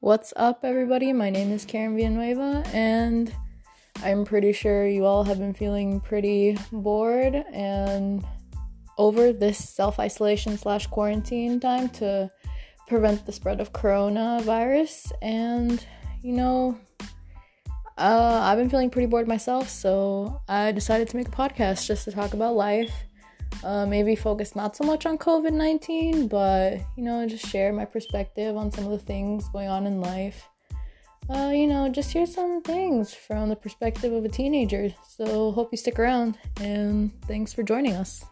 What's up, everybody? My name is Karen Villanueva, and I'm pretty sure you all have been feeling pretty bored and over this self isolation slash quarantine time to prevent the spread of coronavirus. And, you know, uh, I've been feeling pretty bored myself, so I decided to make a podcast just to talk about life uh, maybe focus not so much on COVID 19, but you know, just share my perspective on some of the things going on in life. Uh, you know, just hear some things from the perspective of a teenager. So, hope you stick around and thanks for joining us.